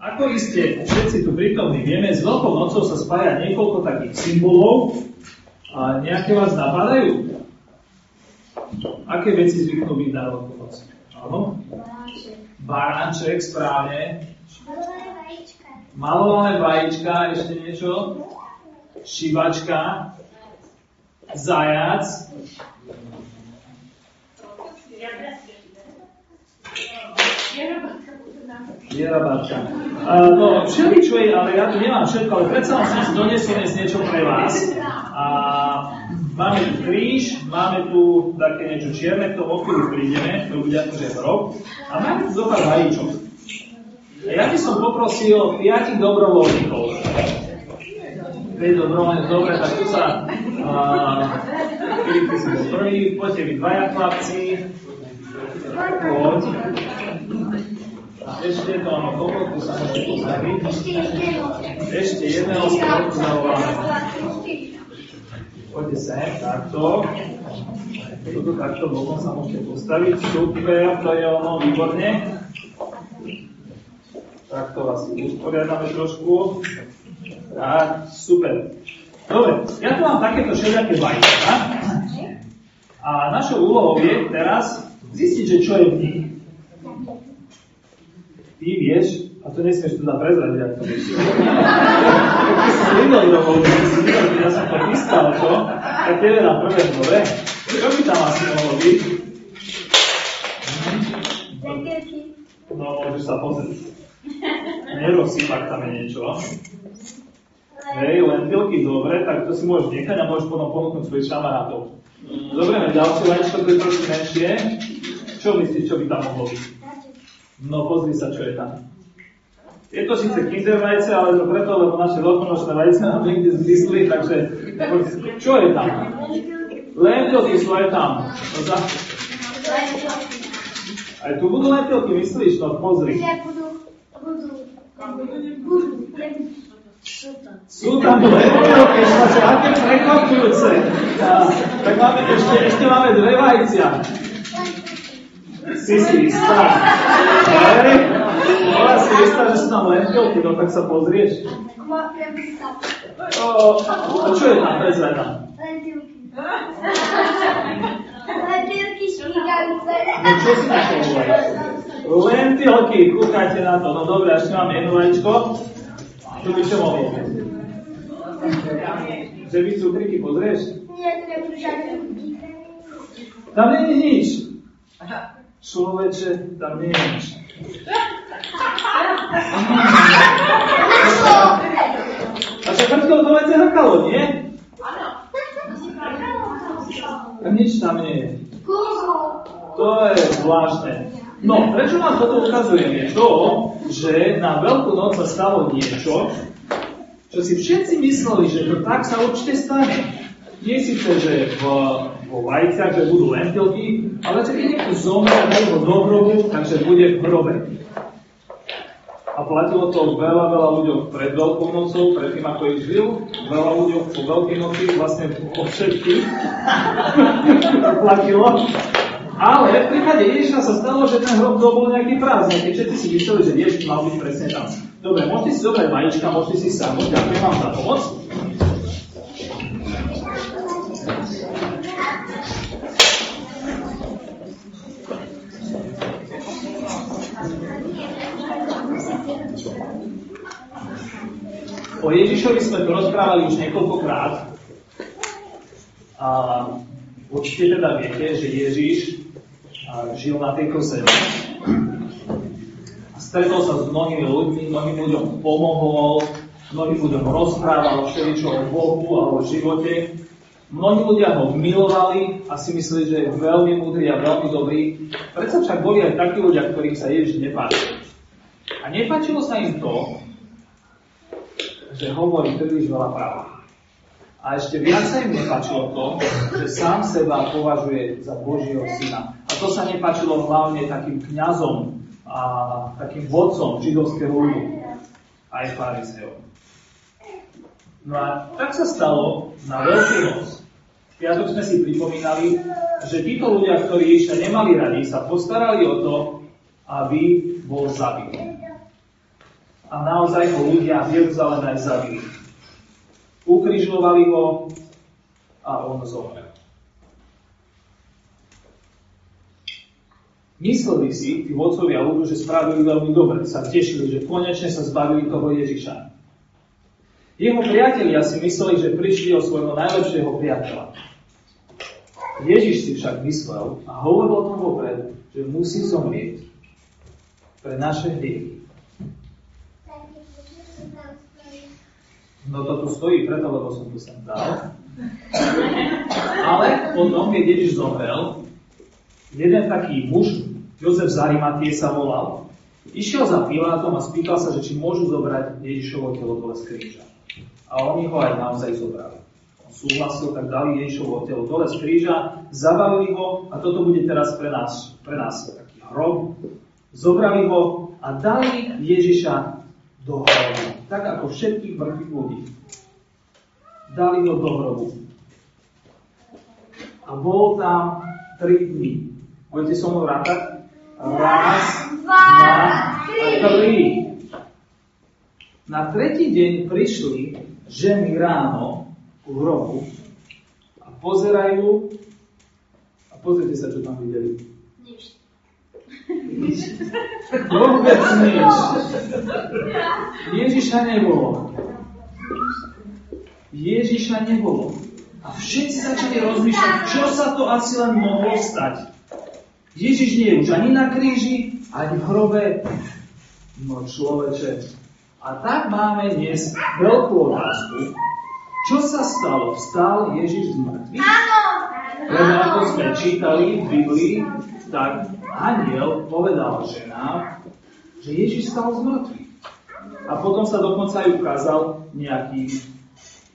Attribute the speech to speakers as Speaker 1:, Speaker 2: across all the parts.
Speaker 1: Ako iste všetci tu prítomní vieme, s Veľkou nocou sa spája niekoľko takých symbolov. A nejaké vás napadajú? Aké veci zvyknú byť na Veľkú noc? Áno? Baránček, správne. Malované vajíčka, ešte niečo? Šivačka, zajac, Jerabačka. Uh, no, čo je, ale ja tu nemám všetko, ale predsa som si doniesol dnes niečo pre vás. A máme kríž, máme tu také niečo čierne, k tomu chvíľu prídeme, to bude akože rok. A máme tu zopár vajíčok. A ja by som poprosil piatich dobrovoľníkov. Veď dobrovoľne, dobre, tak tu sa... Uh, Filip, ty si prvý, poďte vy dvaja chlapci. Poď. Ešte mám koľko, sa. Ešte jedného zavoláme. Poďte sem, takto. Toto takto bokom sa môžete postaviť. Super, to je ono, výborne. Takto vás usporiadame trošku. Tak, super. Dobre, ja tu mám takéto všelijaké vajca. A našou úlohou je teraz zistiť, že čo je v nich. Ty vieš, a to nesmieš teda prezradiť, ak to vieš. Keď si videl rovou, keď si keď ja som to pískal, to, tak tebe na prvé dobre. Čo by tam asi mohlo byť? No, môžeš sa pozrieť. Nerozsýpak tam je niečo. Hej, len pilky dobre, tak to si môžeš nechať a môžeš potom ponúknuť svojich kamarátov. Zoberieme ďalšie vajíčko, to je trošku menšie. Čo myslíš, čo by tam mohlo byť? No pozri sa, čo je tam. Je to síce kinder vajce, ale to preto, lebo naše veľkonočné vajce nám niekde zmysli, takže čo je tam? Lentilky sú aj tam. No za... Aj tu budú lentilky, myslíš? No pozri. Sú tam šlače, aké prekvapujúce. Tak máme ešte, ešte máme dve vajcia. Si si istá. Hej? Bola si istá, že sú tam lentilky, no tak sa pozrieš. O, a čo je tam? Prezraj tam.
Speaker 2: Lentilky švígance.
Speaker 1: No čo si na to Lentilky, kúkajte na to. No dobre, ešte mám jedno vajíčko. Čo by čo mohlo? Že by cukriky pozrieš?
Speaker 2: Nie, to nebudú žiadne
Speaker 1: Tam nie je nič. Človeče, tam nie je nič. A čo všetko to vece hrkalo, nie? A nič tam nie je. To je zvláštne. No, prečo nám toto ukazujem je to, že na Veľkú noc sa stalo niečo, čo si všetci mysleli, že to tak sa určite stane. Nie síce, že v, vo vajciach, že budú lentilky, ale keď niekto zomrie a dajú ho do hrobu, takže bude v hrobe. A platilo to veľa, veľa ľuďom pred Veľkou nocou, predtým ako ich žil, veľa ľuďom po Veľkej noci, vlastne po všetkých. platilo. Ale v prípade Ježiša sa stalo, že ten hrob bol nejaký prázdny, keď všetci si mysleli, že Ježiš mal byť presne tam. Dobre, môžete si zobrať vajíčka, môžete si sadnúť, ďakujem vám za pomoc. O Ježišovi sme tu rozprávali už niekoľkokrát. A určite teda viete, že Ježiš žil na tejto zemi. Stretol sa s mnohými ľuďmi, mnohým ľuďom pomohol, mnohým ľuďom rozprával všeličo o Bohu a o živote. Mnohí ľudia ho milovali a si mysleli, že je veľmi múdry a veľmi dobrý. Predsa však boli aj takí ľudia, ktorých sa Ježiš nepáčil. A nepáčilo sa im to, že hovorí príliš veľa práva. A ešte viac sa im nepáčilo to, že sám seba považuje za Božieho syna. A to sa nepáčilo hlavne takým kňazom a takým vodcom židovského ľudu, aj farizeom. No a tak sa stalo na Veľký noc. Piatok sme si pripomínali, že títo ľudia, ktorí ešte nemali radi, sa postarali o to, aby bol zabitý. A naozaj ho ľudia v Jeruzaleme zabili. Ukrižovali ho a on zomrel. Mysleli si tí vodcovia ľudu, že spravili veľmi dobre, sa tešili, že konečne sa zbavili toho Ježiša. Jeho priatelia si mysleli, že prišli o svojho najlepšieho priateľa. Ježiš si však myslel a hovoril o tom vopred, že musí zomrieť pre naše hriechy. No to tu stojí preto, lebo som tu sem dal. Ale potom, keď Ježiš zomrel, jeden taký muž, Jozef Zarimatie sa volal, išiel za Pilátom a spýtal sa, že či môžu zobrať Ježišovo telo dole z kríža. A oni ho aj naozaj zobrali. On súhlasil, tak dali Ježišovo telo dole z kríža, zabavili ho a toto bude teraz pre nás, pre nás taký hrob. Zobrali ho a dali Ježiša do hrobu. Tak ako všetkých mŕtvych ľudí. Dali ho do hrobu. A bol tam tri dní. Budete so mnou rátať? Raz, dva, tri. Na tretí deň prišli ženy ráno ku hrobu a pozerajú a pozrite sa, čo tam videli. Vôbec nič. Ježiša nebolo. Ježiša nebolo. A všetci začali rozmýšľať, čo sa to asi len mohlo stať. Ježiš nie je už ani na kríži, ani v hrobe. No človeče. A tak máme dnes veľkú otázku. Čo sa stalo? Vstal Ježiš z mŕtvych? Lebo ako sme čítali v Biblii, tak aniel povedal ženám, že Ježiš stal z mŕtvych. A potom sa dokonca aj ukázal nejakým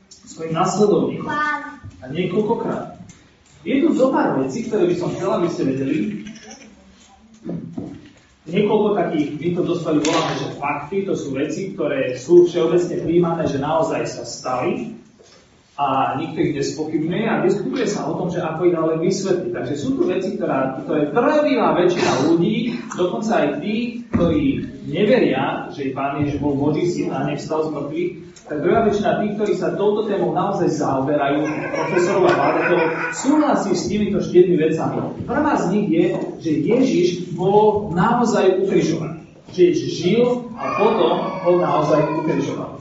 Speaker 1: svojim nasledovníkom. A niekoľkokrát. Je tu zo pár vecí, ktoré by som chcela, aby ste vedeli, Niekoľko takých, my to dostali voláme, že fakty, to sú veci, ktoré sú všeobecne príjmané, že naozaj sa stali a nikto ich nespochybňuje a diskutuje sa o tom, že ako ich ale vysvetliť. Takže sú tu veci, ktorá, ktoré prvýva väčšina ľudí, dokonca aj tí, ktorí neveria, že Pán Ježiš bol Boží syn a nevstal z mŕtvych, tak druhá väčšina tých, ktorí sa touto témou naozaj zaoberajú, profesorov a bádetov, súhlasí s týmito štyrmi vecami. Prvá z nich je, že Ježiš bol naozaj ukrižovaný. Že Ježiš žil a potom bol naozaj ukrižovaný.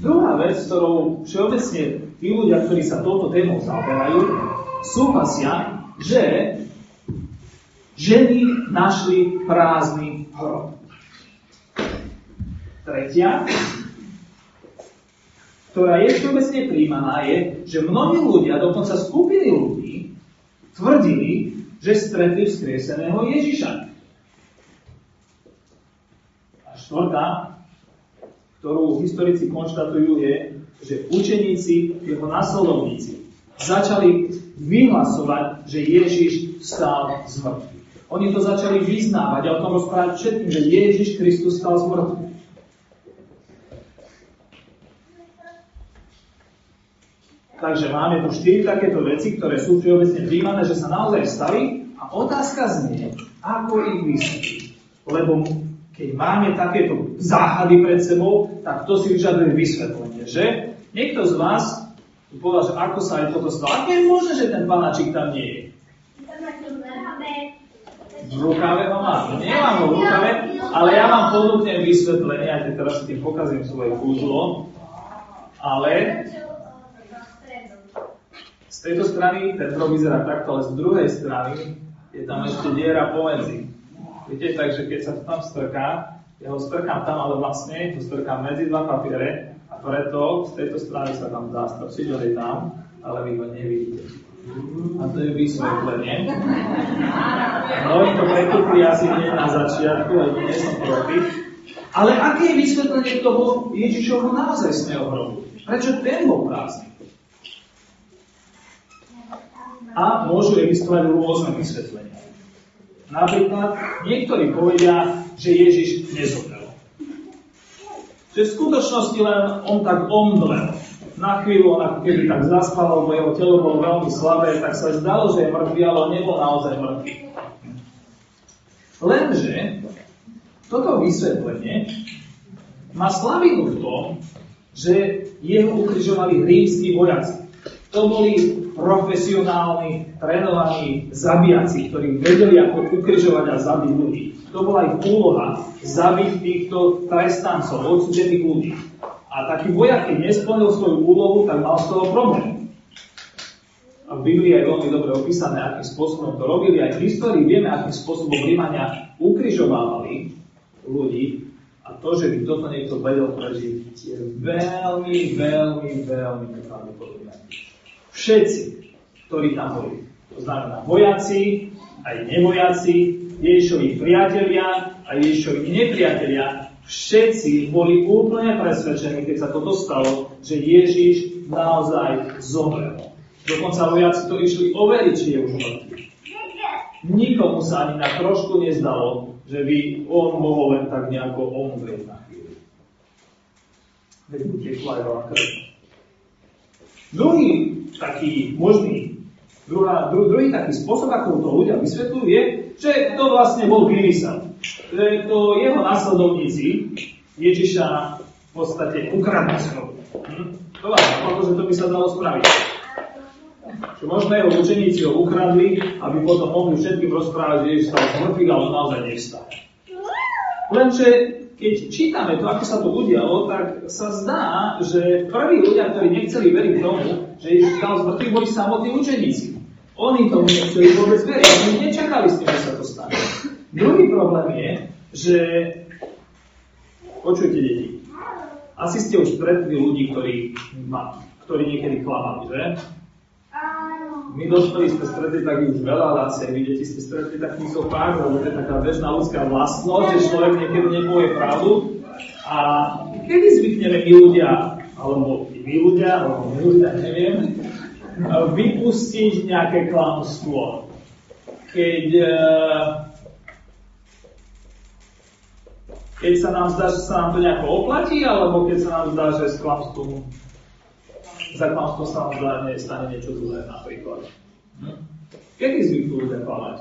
Speaker 1: Druhá vec, ktorou všeobecne tí ľudia, ktorí sa touto témou zaoberajú, súhlasia, že ženy našli prázdny hrob. Tretia, ktorá je všeobecne príjmaná, je, že mnohí ľudia, dokonca skupiny ľudí, tvrdili, že stretli vzkrieseného Ježiša. A štvrtá, ktorú historici konštatujú, je, že učeníci, jeho nasledovníci, začali vyhlasovať, že Ježiš stál z mŕtvych. Oni to začali vyznávať a o tom rozprávať všetkým, že Ježiš Kristus stal z mŕtvych. Takže máme tu štyri takéto veci, ktoré sú všeobecne príjmané, že sa naozaj stali a otázka znie, ako ich vysvetliť. Lebo keď máme takéto záhady pred sebou, tak to si vyžaduje vysvetlenie, že? Niekto z vás povedal, že ako sa aj toto stalo. Ako je možné, že ten panačik tam nie je? V rukave ho mám. Nemám ho v rukave, ale ja vám ponúknem vysvetlenie, aj teraz si tým pokazím svoje kúzlo. Ale z tejto strany ten hrob vyzerá takto, ale z druhej strany je tam ešte diera pomedzi. Viete, takže keď sa to tam strká, ja ho strkám tam, ale vlastne to strkám medzi dva papiere preto z tejto strany sa tam dá strčiť, on je tam, ale vy ho nevidíte. A to je vysvetlenie. Mnohí to prekúpli asi nie na začiatku, lebo nie som proti. Ale aké je vysvetlenie toho Ježišovho naozaj hrobu? Prečo ten bol prázdny? a môžu existovať rôzne vysvetlenia. Napríklad niektorí povedia, že Ježiš nezomrel. Že v skutočnosti len on tak omdlel. Na chvíľu on ako keby tak zaspal, lebo jeho telo bolo veľmi slabé, tak sa zdalo, že je mŕtvý, ale on nebol naozaj mŕtvý. Lenže toto vysvetlenie má slavinu v tom, že jeho ukrižovali rímsky vojaci. To boli profesionálni, trénovaní zabijaci, ktorí vedeli, ako ukrižovať a zabiť ľudí. To bola ich úloha, zabiť týchto trestancov, odsudených ľudí. A taký vojak, keď nesplnil svoju úlohu, tak mal z toho problém. A v Biblii je veľmi dobre opísané, akým spôsobom to robili. Aj v histórii vieme, akým spôsobom Rímania ukrižovávali ľudí. A to, že by toto niekto vedel prežiť, je veľmi, veľmi, veľmi nepravdepodobné. Všetci, ktorí tam boli, to znamená vojaci, aj nevojaci, Ježišovi priatelia a Ježišovi nepriatelia, všetci boli úplne presvedčení, keď sa toto stalo, že Ježiš naozaj zomrel. Dokonca vojaci to išli overiť, či je už mŕtvy. Nikomu sa ani na trošku nezdalo, že by on mohol len tak nejako omrieť na chvíľu. Veď mu tekla aj krv. Druhý taký možný, druhá, dru, druhý taký spôsob, ako to ľudia vysvetľujú, je, že to vlastne bol vymysel že to jeho následovníci Ježiša v podstate ukradli znovu. Hm? To vás že to by sa dalo spraviť. Že možno jeho učeníci ho ukradli, aby potom mohli všetkým rozprávať, že Ježiš stal z mŕtvych, ale naozaj nevstal. Lenže keď čítame to, ako sa to udialo, tak sa zdá, že prví ľudia, ktorí nechceli veriť tomu, že Ježiš stal z mŕtvych, boli samotní učeníci. Oni tomu nechceli vôbec veriť. Oni nečakali s tým, že sa to stane. Druhý problém je, že počujte deti, asi ste už stretli ľudí, ktorí, ktorí niekedy klamali, že? My dospelí sme stretli takých už veľa, aj vy deti ste stretli takých pár, lebo to je taká bežná ľudská vlastnosť, že človek niekedy nepovie pravdu. A kedy zvykneme my ľudia, alebo my ľudia, alebo my ľudia, neviem, vypustiť nejaké klamstvo. Keď keď sa nám zdá, že sa nám to nejako oplatí, alebo keď sa nám zdá, že s klamstvom, za klamstvom sa nám zdá, že stane niečo zlé napríklad. Hm? Kedy zvyknú ľudia klamať?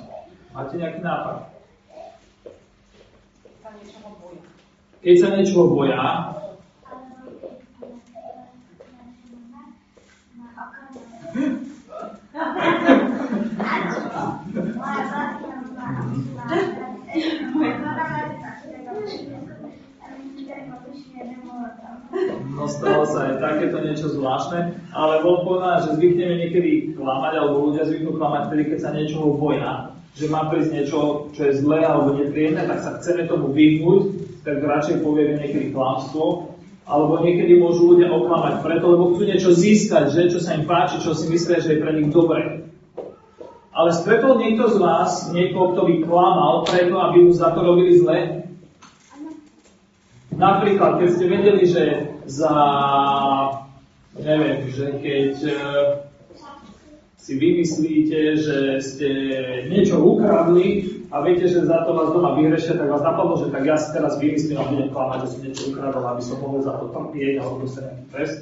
Speaker 1: Máte nejaký nápad? Keď sa niečoho boja, No stalo sa aj takéto niečo zvláštne, ale bol povedané, že zvykneme niekedy klamať, alebo ľudia zvyknú klamať vtedy, keď sa niečoho boja, že má prísť niečo, čo je zlé alebo nepríjemné, tak sa chceme tomu vyhnúť, tak radšej povieme niekedy klamstvo, alebo niekedy môžu ľudia oklamať preto, lebo chcú niečo získať, že, čo sa im páči, čo si myslia, že je pre nich dobré. Ale stretol niekto z vás niekoho, kto by klamal preto, aby mu za to robili zle? Napríklad, keď ste vedeli, že za, neviem, že keď uh, si vymyslíte, že ste niečo ukradli a viete, že za to vás doma vyhrešia, tak vás napadlo, že tak ja si teraz vymyslím a budem klamať, že som niečo ukradol, aby som mohol za to trpieť alebo sa nejaký trest.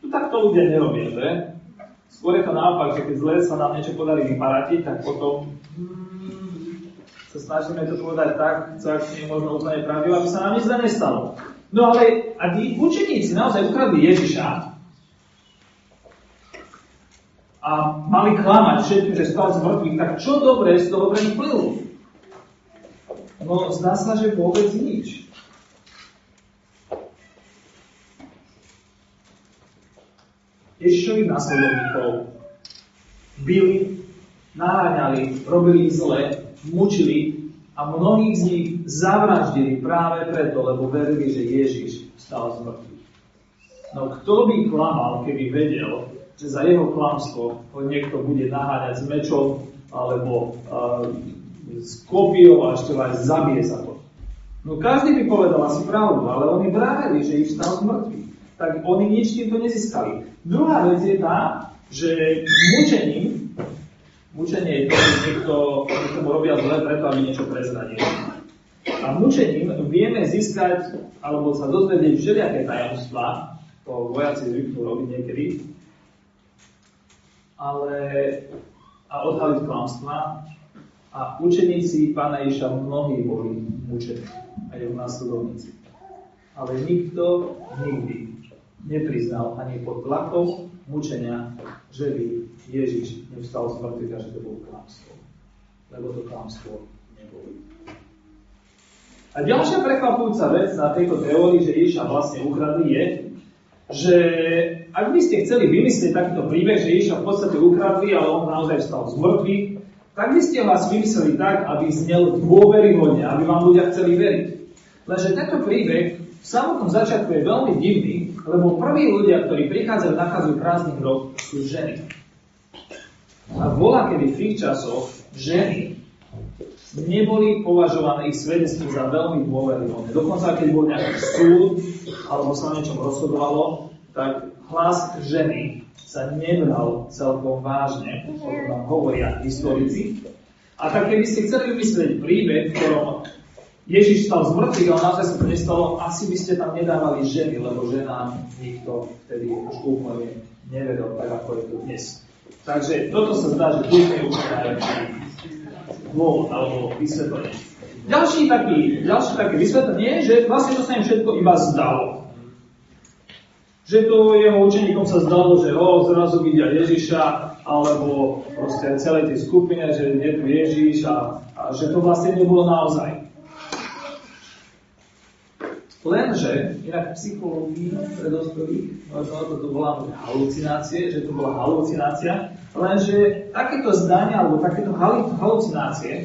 Speaker 1: No tak to ľudia nerobia, že? Skôr je to naopak, že keď zle sa nám niečo podarí vyparatiť, tak potom sa snažíme to povedať tak, co je možno úplne pravdivo, aby sa nám nič nestalo. No ale a tí učeníci naozaj ukradli Ježiša a mali klamať všetkým, že stal z mŕtvych, tak čo dobre z toho pre nich? No zdá sa, že vôbec nič. Ježišových následovníkov byli, naháňali, robili zle, mučili a mnohých z nich zavraždili práve preto, lebo verili, že Ježiš stal z mŕtvych. No kto by klamal, keby vedel, že za jeho klamstvo ho niekto bude naháňať s mečom alebo uh, s kopiou a ešte aj zabije za to. No každý by povedal asi pravdu, ale oni vraveli, že ich stal z mŕtvych. Tak oni nič týmto nezískali. Druhá vec je tá, že mučením Mučenie je to, že niekto, niekto robia zle preto, aby niečo prezradil. A mučením vieme získať alebo sa dozvedieť všelijaké tajomstvá, to vojaci zvyknú robiť niekedy, ale a odhaliť klamstvá. A učeníci Pána Ježiša mnohí boli mučení, aj jeho následovníci. ale nikto nikdy nepriznal ani pod tlakom mučenia, že by Ježiš nevstal z mŕtvych a že to bolo klamstvo. Lebo to klamstvo nebolo. A ďalšia prekvapujúca vec na tejto teórii, že Ježiša vlastne ukradli, je, že ak by ste chceli vymyslieť takýto príbeh, že Ježiša v podstate ukradli, ale on naozaj vstal z mŕtvych, tak by ste vás vymysleli tak, aby znel dôveryhodne, aby vám ľudia chceli veriť. Lenže tento príbeh v samotnom začiatku je veľmi divný, lebo prví ľudia, ktorí prichádzajú, nachádzajú prázdny hrob, sú ženy. A bola, kedy v tých časoch ženy neboli považované ich svedectvo za veľmi dôveryhodné. Dokonca, keď bol nejaký súd, alebo sa o niečom rozhodovalo, tak hlas ženy sa nebral celkom vážne, o tom nám hovoria historici. A tak keby ste chceli vymyslieť príbeh, v ktorom Ježiš stal z mŕtvych, ale naozaj sa to nestalo, asi by ste tam nedávali ženy, lebo ženám nikto vtedy trošku úplne nevedel, tak ako je to dnes. Takže toto sa zdá, že tu je úplne najlepší dôvod alebo vysvetlenie. Ďalší taký, ďalší také vysvetlenie že vlastne to sa im všetko iba zdalo. Že to jeho učeníkom sa zdalo, že ho zrazu vidia Ježiša, alebo proste celej tej skupine, že je tu Ježiš a, a že to vlastne nebolo naozaj. Lenže, inak psychológii pre dospelých, to bola halucinácie, že to bola halucinácia, lenže takéto zdania alebo takéto halucinácie e,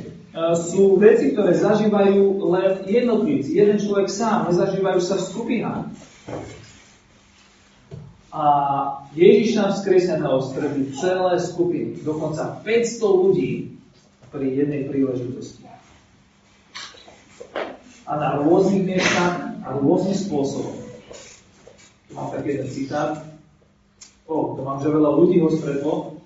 Speaker 1: sú veci, ktoré zažívajú len jednotlivci. Jeden človek sám, nezažívajú sa v skupinách. A Ježiš nám vzkresneného stretli celé skupiny, dokonca 500 ľudí pri jednej príležitosti. A na rôznych miestach a rôznym spôsobom. Tu mám taký jeden citát. O, to mám, že veľa ľudí ho stretlo.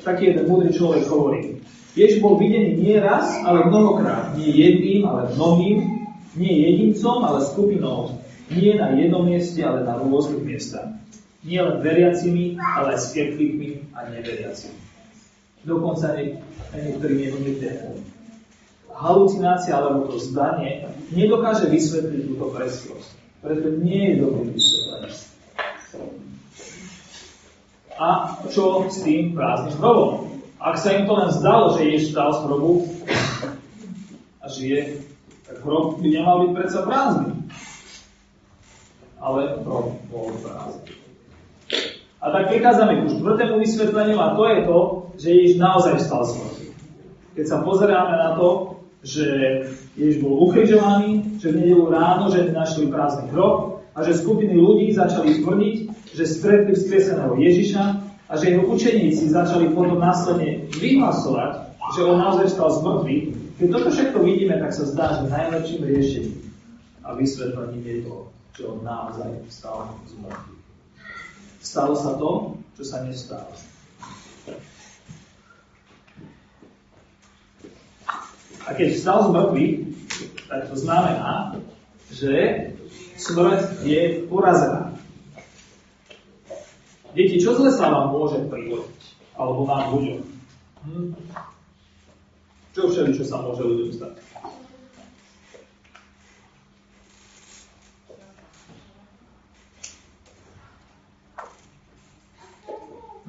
Speaker 1: Taký jeden múdry človek hovorí. Ježiš bol videný nie raz, ale mnohokrát. Nie jedným, ale mnohým. Nie jedincom, ale skupinou. Nie na jednom mieste, ale na rôznych miestach. Nie len veriacimi, ale aj skeptikmi a neveriacimi. Dokonca niektorí nehodnotí halucinácia alebo to zdanie nedokáže vysvetliť túto presnosť. Preto nie je dobrý vysvetlenie. A čo s tým prázdnym hrobom? Ak sa im to len zdalo, že Ježiš stal z hrobu a žije, tak hrob by nemal byť predsa prázdny. Ale hrob bol prázdny. A tak prichádzame ku štvrtému vysvetleniu a to je to, že Ježiš naozaj vstal z hrobu. Keď sa pozeráme na to, že Ježiš bol ukrižovaný, že v nedelu ráno že našli prázdny hrob a že skupiny ľudí začali tvrdiť, že stretli vzkrieseného Ježiša a že jeho učeníci začali potom následne vyhlasovať, že on naozaj stal z mŕtvych. Keď toto všetko vidíme, tak sa zdá, že najlepším riešením a vysvetlením je to, že on naozaj stal z mŕtvych. Stalo sa to, čo sa nestalo. A keď vstal z mŕtvych, tak to znamená, že smrť je porazená. Deti, čo zle sa vám môže prihodiť? Alebo vám ľuďom? Hm? Čo všeli, čo sa môže ľuďom stať?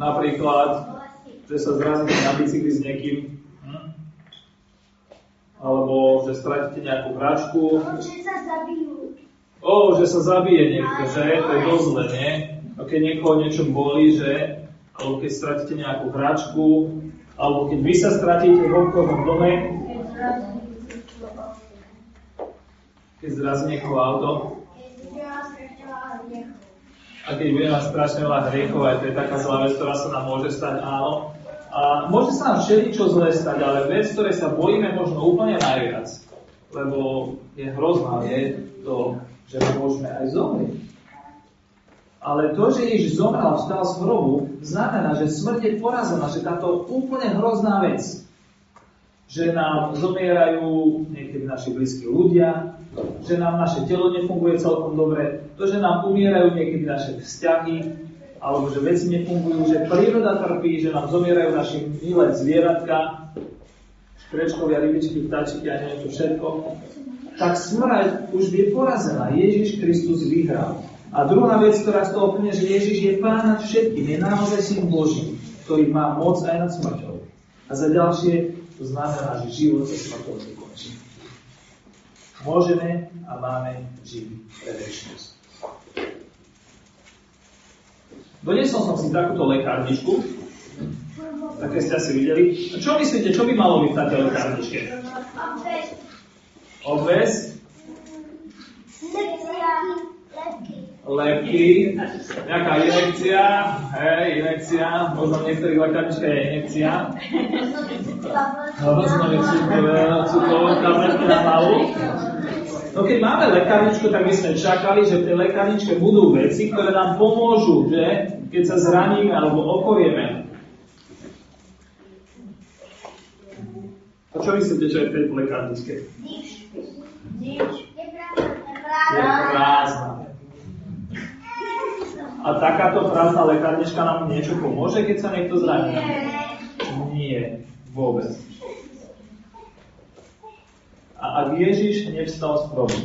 Speaker 1: Napríklad, že sa zrazíte na bicykli s niekým, alebo že stratíte nejakú hračku.
Speaker 2: Že sa zabijú.
Speaker 1: O, že sa zabije niekto, že? To je dosť zle, nie? A keď niekoho niečo bolí, že? Alebo keď stratíte nejakú hračku, alebo keď vy sa stratíte v obchodnom dome, keď zrazí niekoho auto, a keď bude mať strašne veľa hriechov, aj to je taká zlá vec, ktorá sa nám môže stať, áno, a môže sa nám čo zlé stať, ale vec, ktoré sa bojíme možno úplne najviac, lebo je hrozná, je to, že môžeme aj zomrieť. Ale to, že Ježiš zomrel a vstal z hrobu, znamená, že smrť je porazená, že táto úplne hrozná vec, že nám zomierajú niekedy naši blízki ľudia, že nám naše telo nefunguje celkom dobre, to, že nám umierajú niekedy naše vzťahy, alebo že veci nefungujú, že príroda trpí, že nám zomierajú naši milé zvieratka. škrečkovia, rybičky, vtáčiky a neviem čo všetko, tak smrť už je porazená. Ježiš Kristus vyhral. A druhá vec, ktorá z toho plne, že Ježiš je pán nad všetkým, je naozaj syn Boží, ktorý má moc aj nad smrťou. A za ďalšie, to znamená, že život sa smrťou nekončí. Môžeme a máme živý pre väčšnosť. Doniesol som si takúto lekárničku, také ste asi videli. A čo myslíte, čo by malo byť v takej lekárničke? Obves? Lepky. Nejaká inekcia. Hej, inekcia. Možno v niektorých lekárničkách je inekcia. Je cukrová tabletky na hlavu. No keď máme lekárničku, tak by sme čakali, že v tej lekárničke budú veci, ktoré nám pomôžu, že keď sa zraníme alebo okorieme. A čo myslíte, čo je v tej lekárničke? Je prázdna. A takáto prázdna lekárnička nám niečo pomôže, keď sa niekto zraní? Nie, vôbec. A ak Ježiš nevstal z hrobu,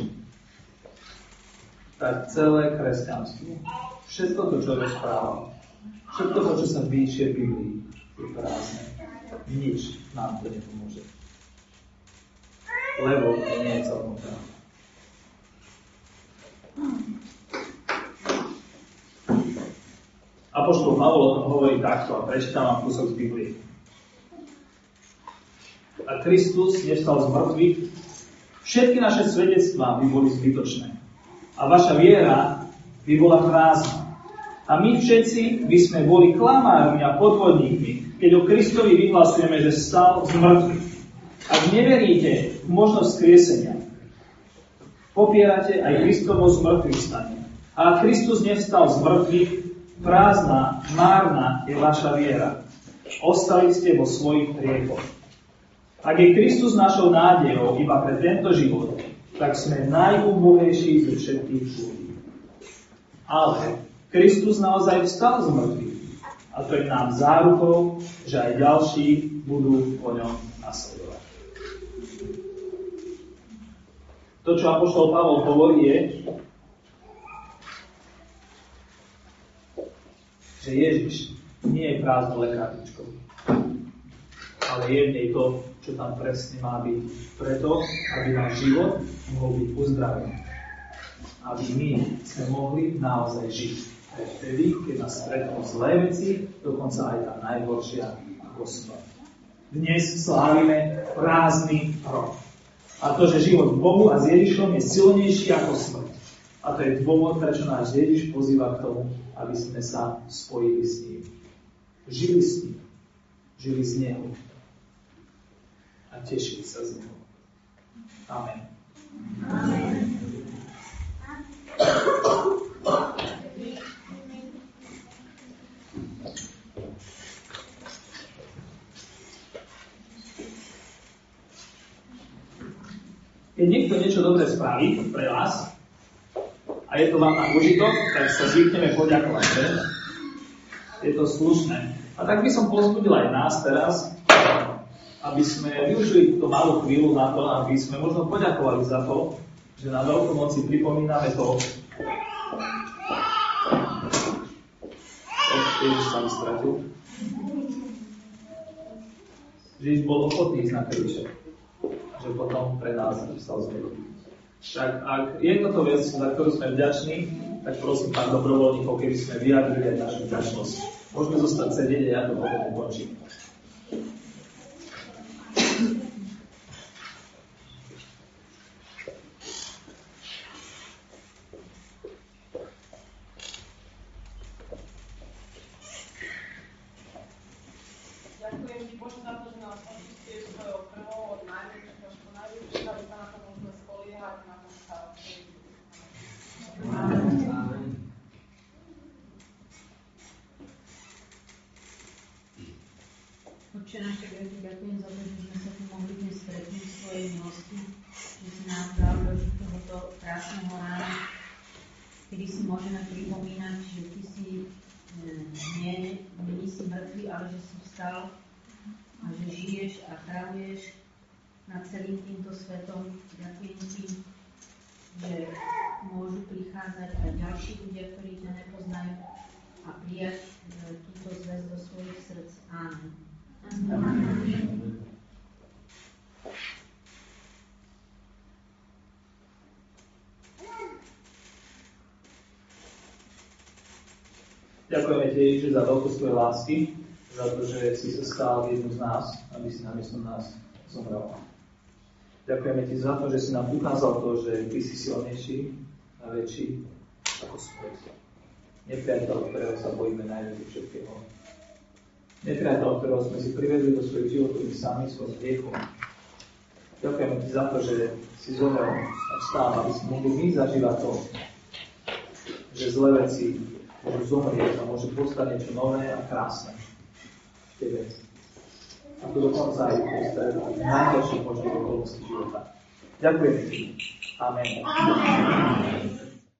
Speaker 1: tak celé kresťanstvo, všetko to, čo rozpráva, všetko to, čo sa píše v Biblii, je prázdne. Nič nám to nepomôže. Lebo to nie je celkom pravda. Apoštol Pavol o tom hovorí takto a prečítam vám kúsok z Biblie. A Kristus nestal z mŕtvych, Všetky naše svedectvá by boli zbytočné. A vaša viera by bola prázdna. A my všetci by sme boli klamármi a podvodníkmi, keď o Kristovi vyhlasujeme, že stal z mŕtvych. Ak neveríte v možnosť skriesenia, popierate aj Kristovo z mŕtvych stane. A ak Kristus nevstal z mŕtvych, prázdna, márna je vaša viera. Ostali ste vo svojich hriechoch. Ak je Kristus našou nádejou iba pre tento život, tak sme najúbohejší zo všetkých ľudí. Ale Kristus naozaj vstal z mŕtvych. A to je nám zárukou, že aj ďalší budú po ňom nasledovať. To, čo Apoštol Pavol hovorí, je, že Ježiš nie je prázdnou lekárničkou, ale je v nej to, čo tam presne má byť. Preto, aby náš život mohol byť uzdravený. Aby my sme mohli naozaj žiť. Aj vtedy, keď nás stretnú zlé veci, dokonca aj tá najhoršia ako smrť. Dnes slávime prázdny rok. A to, že život Bohu a s Ježišom je silnejší ako smrť. A to je dôvod, prečo náš Ježiš pozýva k tomu, aby sme sa spojili s ním. Žili s ním. Žili z Neho a tešiť sa z Neho. Amen. Keď niekto niečo dobré spraví pre vás a je to vám na užitok, tak sa zvykneme poďakovať. Je to slušné. A tak by som pozbudil aj nás teraz, aby sme využili túto malú chvíľu na to, aby sme možno poďakovali za to, že na Veľkú noci pripomíname to, Ježiš sa vystratil. Ježiš bol ochotný ísť na kríže. Že potom pre nás stal z Tak ak je toto vec, za ktorú sme vďační, tak prosím pán dobrovoľníkov, keby sme vyjadrili aj našu vďačnosť. Môžeme zostať sedieť a ja to potom ukončím.
Speaker 3: ale že si vstal a že žiješ a kráľuješ nad celým týmto svetom. Ďakujem Ti, že môžu prichádzať aj ďalší ľudia, ktorí ťa nepoznajú a prijať e, túto zväz do svojich srdc. Amen. Amen.
Speaker 1: Ďakujeme Ti, Ježiš, za veľkú svojej lásky, za to, že si sa stal jednu z nás, aby si namiesto nás zomrel. Ďakujeme Ti za to, že si nám ukázal to, že Ty si silnejší a väčší ako svet. Nepriateľ, ktorého sa bojíme najviac všetkého. Nepriateľ, ktorého sme si privedli do svojich životov my sami svojim hriechom. Ďakujeme Ti za to, že si zomrel a vstal, aby sme mohli my zažívať to, že zlé veci môžu zomrieť a môže postať niečo nové a krásne v tebe. A to dokonca aj v najhorších možných okolností života. Ďakujem. Amen. Amen.